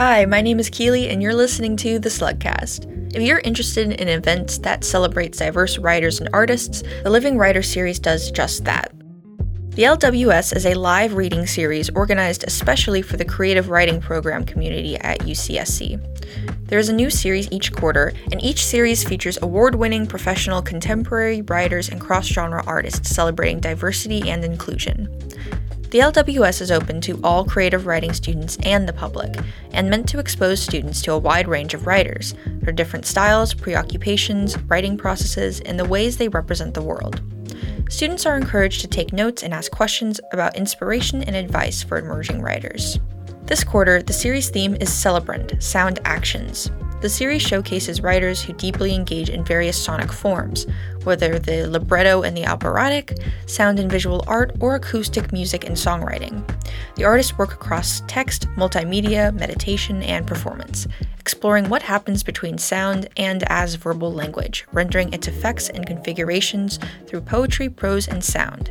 Hi, my name is Keely, and you're listening to The Slugcast. If you're interested in events that celebrates diverse writers and artists, the Living Writer series does just that. The LWS is a live reading series organized especially for the creative writing program community at UCSC. There is a new series each quarter, and each series features award winning professional contemporary writers and cross genre artists celebrating diversity and inclusion. The LWS is open to all creative writing students and the public, and meant to expose students to a wide range of writers, their different styles, preoccupations, writing processes, and the ways they represent the world. Students are encouraged to take notes and ask questions about inspiration and advice for emerging writers. This quarter, the series theme is Celebrant Sound Actions. The series showcases writers who deeply engage in various sonic forms, whether the libretto and the operatic, sound and visual art, or acoustic music and songwriting. The artists work across text, multimedia, meditation, and performance, exploring what happens between sound and as verbal language, rendering its effects and configurations through poetry, prose, and sound.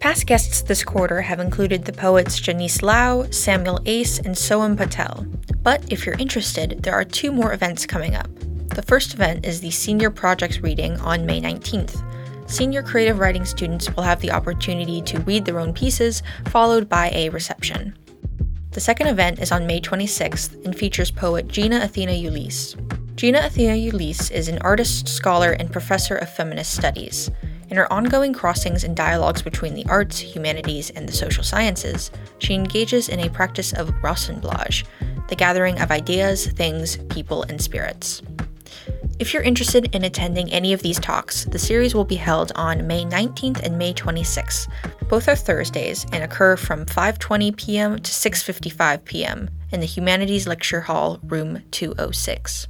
Past guests this quarter have included the poets Janice Lau, Samuel Ace, and Soham Patel. But if you're interested, there are two more events coming up. The first event is the Senior Projects Reading on May 19th. Senior creative writing students will have the opportunity to read their own pieces, followed by a reception. The second event is on May 26th and features poet Gina Athena Ulysse. Gina Athena Ulysse is an artist, scholar, and professor of feminist studies. In her ongoing crossings and dialogues between the arts, humanities, and the social sciences, she engages in a practice of rasanblaj, the gathering of ideas, things, people, and spirits. If you're interested in attending any of these talks, the series will be held on May 19th and May 26th. Both are Thursdays and occur from 5:20 p.m. to 6:55 p.m. in the Humanities Lecture Hall, room 206.